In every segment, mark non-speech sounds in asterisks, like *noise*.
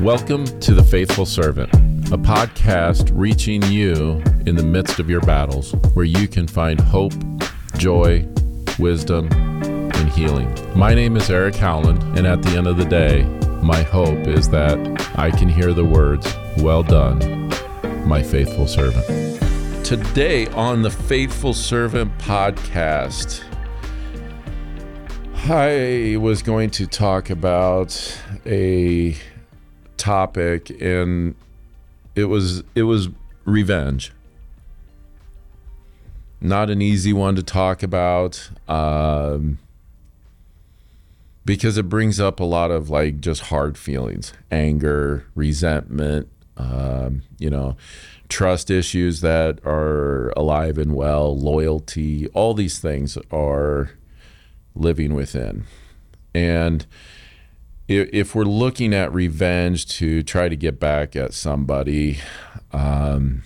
Welcome to The Faithful Servant, a podcast reaching you in the midst of your battles, where you can find hope, joy, wisdom, and healing. My name is Eric Howland, and at the end of the day, my hope is that I can hear the words, Well done, my faithful servant. Today on the Faithful Servant podcast, I was going to talk about a topic and it was it was revenge. Not an easy one to talk about um, because it brings up a lot of like just hard feelings, anger, resentment, um, you know, trust issues that are alive and well, loyalty, all these things are living within. And if we're looking at revenge to try to get back at somebody, um,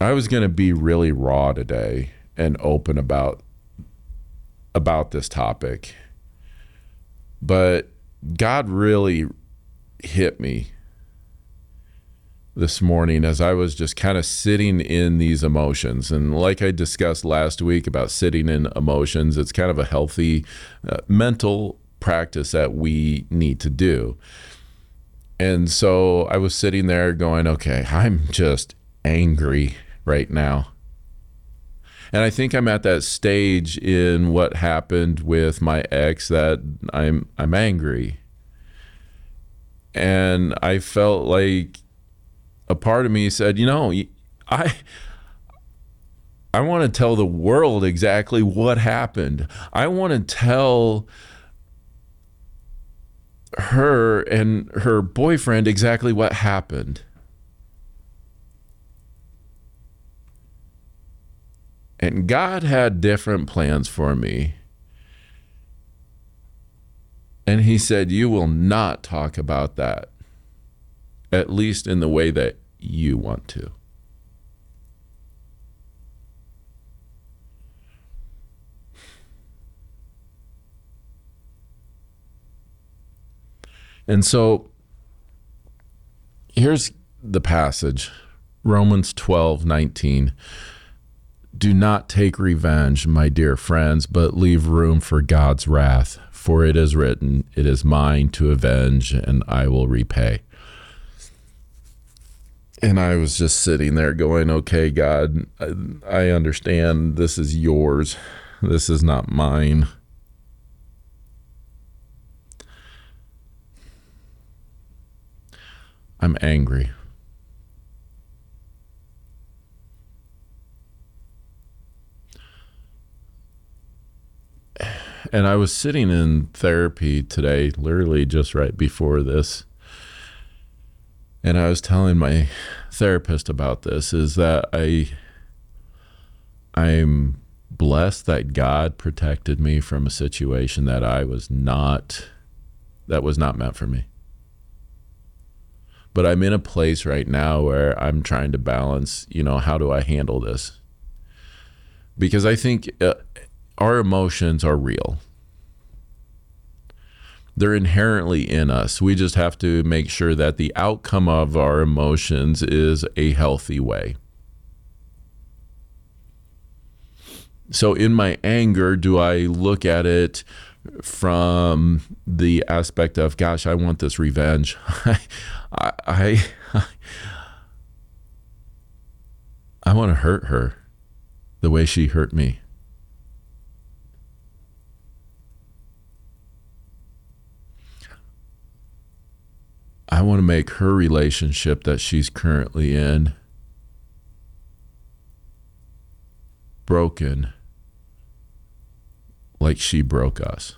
I was going to be really raw today and open about about this topic. But God really hit me this morning as I was just kind of sitting in these emotions. And like I discussed last week about sitting in emotions, it's kind of a healthy uh, mental practice that we need to do. And so I was sitting there going, okay, I'm just angry right now. And I think I'm at that stage in what happened with my ex that I'm I'm angry. And I felt like a part of me said, you know, I I want to tell the world exactly what happened. I want to tell her and her boyfriend exactly what happened. And God had different plans for me. And He said, You will not talk about that, at least in the way that you want to. And so here's the passage Romans 12 19. Do not take revenge, my dear friends, but leave room for God's wrath. For it is written, It is mine to avenge, and I will repay. And I was just sitting there going, okay, God, I, understand this is yours. This is not mine. I'm angry. And I was sitting in therapy today, literally just right before this and I was telling my therapist about this is that I I'm blessed that God protected me from a situation that I was not that was not meant for me. But I'm in a place right now where I'm trying to balance, you know, how do I handle this? Because I think uh, our emotions are real they're inherently in us. We just have to make sure that the outcome of our emotions is a healthy way. So, in my anger, do I look at it from the aspect of, gosh, I want this revenge? *laughs* I, I, I, I want to hurt her the way she hurt me. I want to make her relationship that she's currently in broken like she broke us.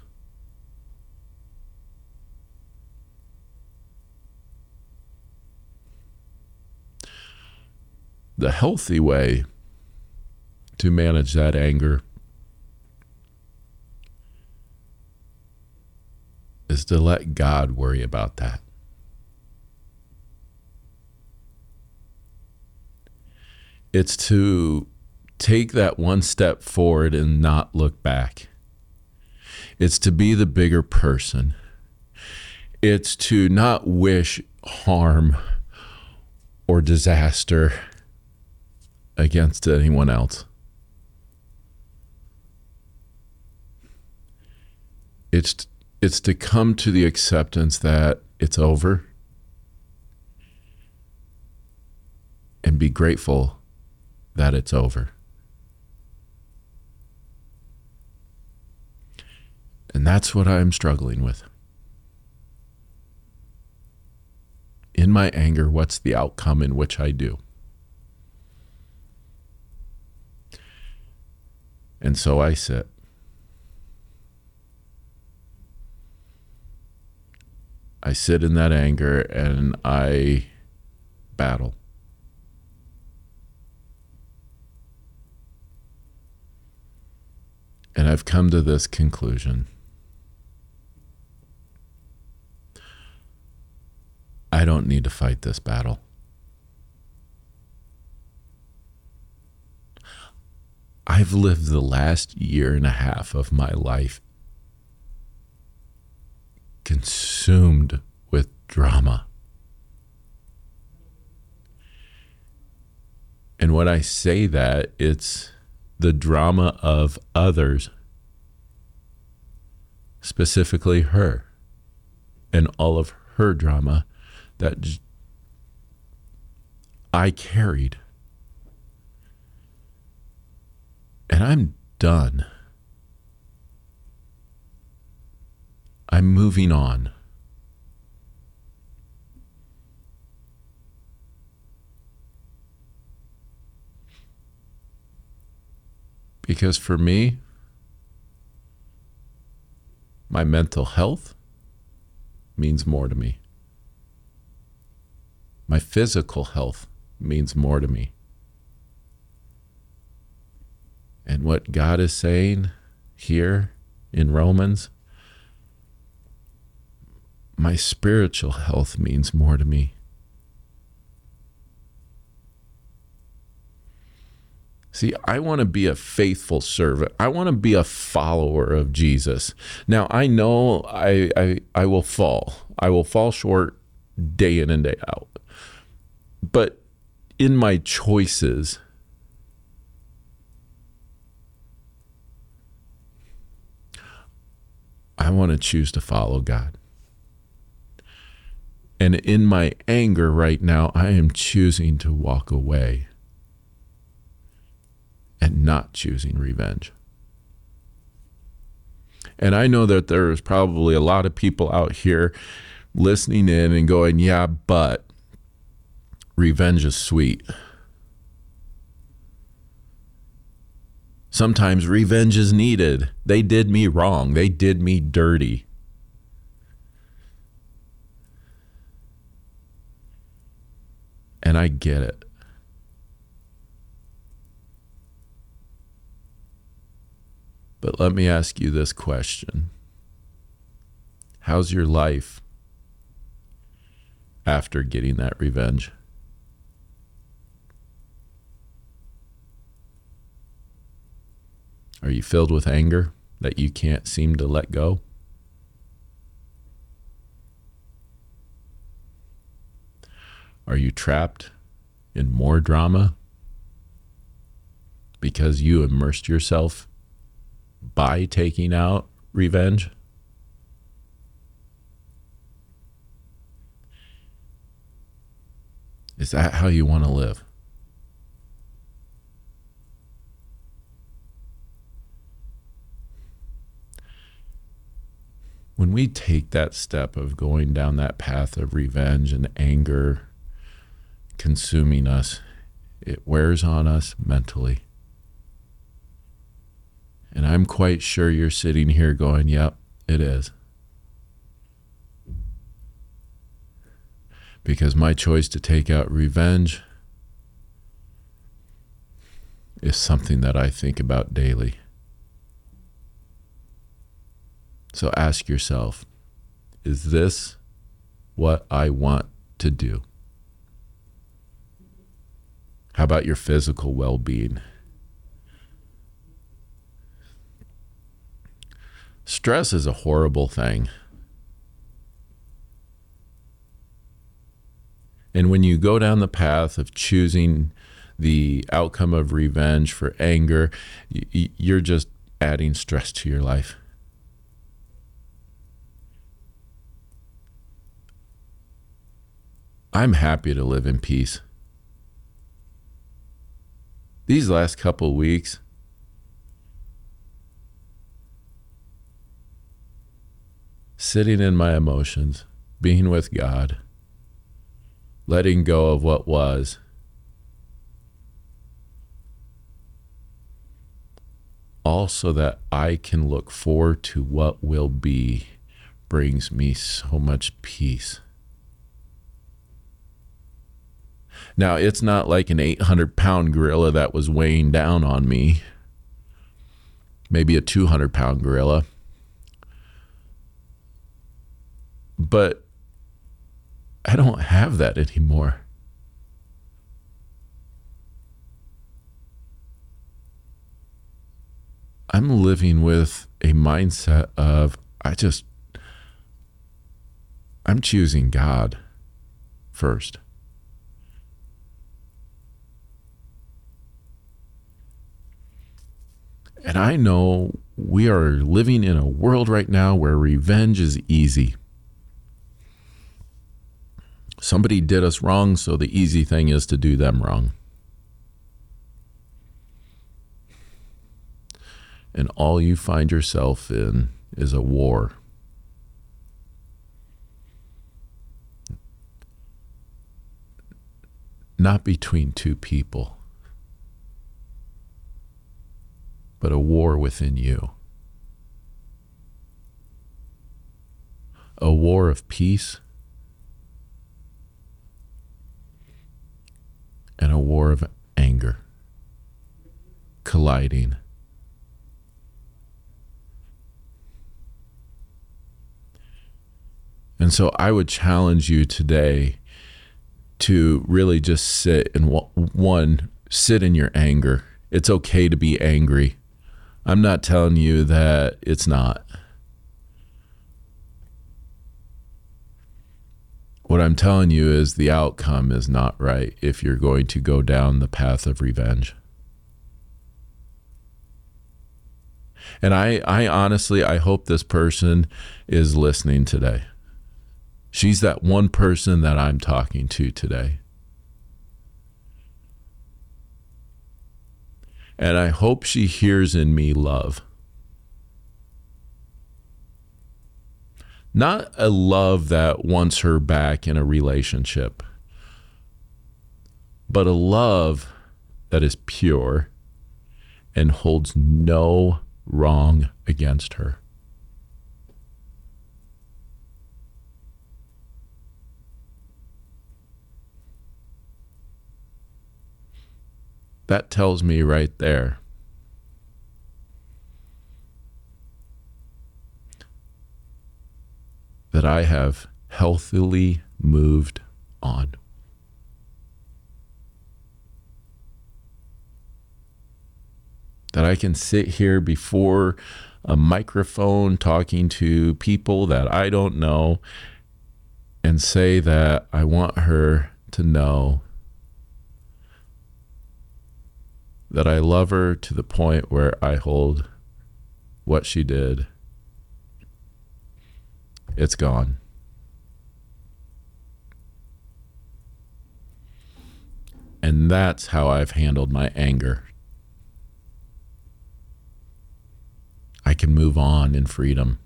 The healthy way to manage that anger is to let God worry about that. It's to take that one step forward and not look back. It's to be the bigger person. it's to not wish harm or disaster against anyone else. It's it's to come to the acceptance that it's over and be grateful that it's over. And that's what I'm struggling with. In my anger, what's the outcome in which I do? And so I sit. I sit in that anger and I battle. And I've come to this conclusion. I don't need to fight this battle. I've lived the last year and a half of my life consumed with drama. And when I say that, it's the drama of others, specifically her, and all of her drama that I carried. And I'm done. I'm moving on. Because for me, my mental health means more to me. My physical health means more to me. And what God is saying here in Romans my spiritual health means more to me. See, I want to be a faithful servant. I want to be a follower of Jesus. Now, I know I, I, I will fall. I will fall short day in and day out. But in my choices, I want to choose to follow God. And in my anger right now, I am choosing to walk away and not choosing revenge. And I know that there is probably a lot of people out here listening in and going, yeah, but revenge is sweet. Sometimes revenge is needed. They did me wrong, they did me dirty. And I get it. But let me ask you this question How's your life after getting that revenge? Are you filled with anger that you can't seem to let go? Are you trapped in more drama because you immersed yourself by taking out revenge? Is that how you want to live? When we take that step of going down that path of revenge and anger consuming us, it wears on us mentally. And I'm quite sure you're sitting here going, yep, it is. Because my choice to take out revenge is something that I think about daily. So ask yourself is this what I want to do? How about your physical well being? Stress is a horrible thing. And when you go down the path of choosing the outcome of revenge for anger, you're just adding stress to your life. I'm happy to live in peace. These last couple weeks, sitting in my emotions, being with God, letting go of what was. Also, that I can look forward to what will be brings me so much peace. Now, it's not like an 800 pound gorilla that was weighing down on me, maybe a 200 pound gorilla. But I don't have that anymore. I'm living with a mindset of, I just, I'm choosing God first. And I know we are living in a world right now where revenge is easy. Somebody did us wrong, so the easy thing is to do them wrong. And all you find yourself in is a war. Not between two people but a war within you. A war of peace and a war of anger colliding. And so I would challenge you today to really just sit and one, sit in your anger. It's okay to be angry. I'm not telling you that it's not. What I'm telling you is the outcome is not right if you're going to go down the path of revenge. And I, I honestly, I hope this person is listening today. She's that one person that I'm talking to today. and I hope she hears in me love. Not a love that wants her back in a relationship, but a love that is pure and holds no wrong against her. That tells me right there that I have healthily moved on. That I can sit here before a microphone talking to people that I don't know and say that I want her to know that I love her to the point where I hold what she did. It's gone. And that's how I've handled my anger. I can move on in freedom.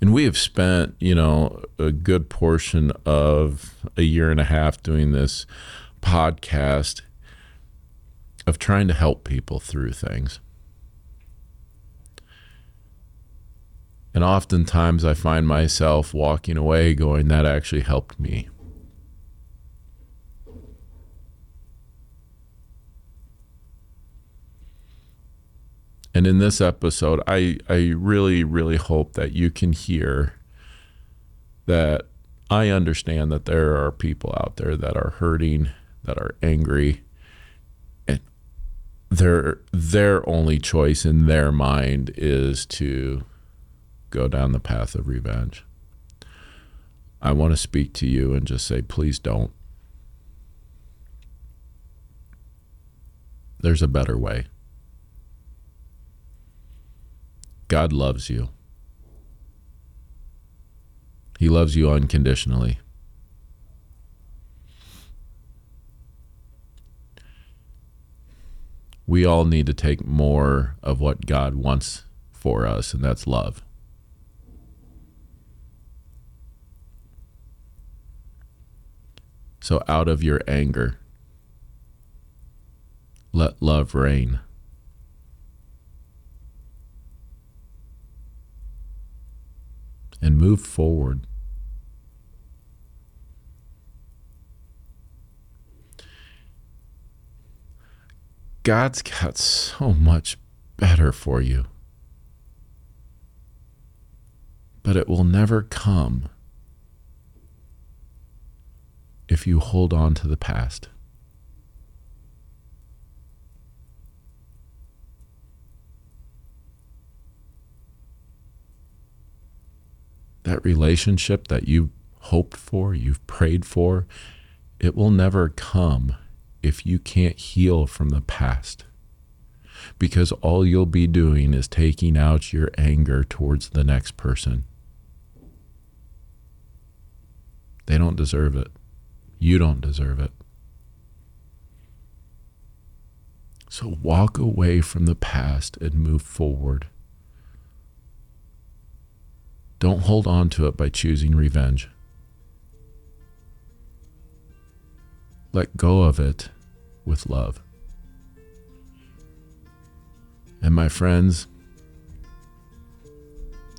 and we have spent you know a good portion of a year and a half doing this podcast of trying to help people through things. And oftentimes i find myself walking away going that actually helped me. And in this episode, I, I really, really hope that you can hear that I understand that there are people out there that are hurting, that are angry, their their only choice in their mind is to go down the path of revenge. I want to speak to you and just say, please don't. There's a better way. God loves you. He loves you unconditionally. We all need to take more of what God wants for us, and that's love. So, out of your anger, let love reign. And move forward. God's got so much better for you. But it will never come if you hold on to the past. That relationship that you hoped for, you've prayed for, it will never come if you can't heal from the past. Because all you'll be doing is taking out your anger towards the next person. They don't deserve it. You don't deserve it. So walk away from the past and move forward. Don't hold on to it by choosing revenge. Let go of it with love. And my friends,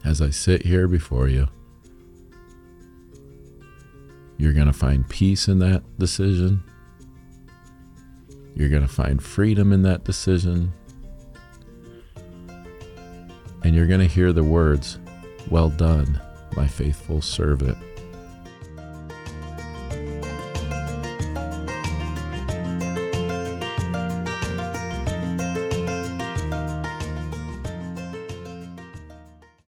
as I sit here before you, you're going to find peace in that decision. You're going to find freedom in that decision. And you're going to hear the words, Well done, my faithful servant.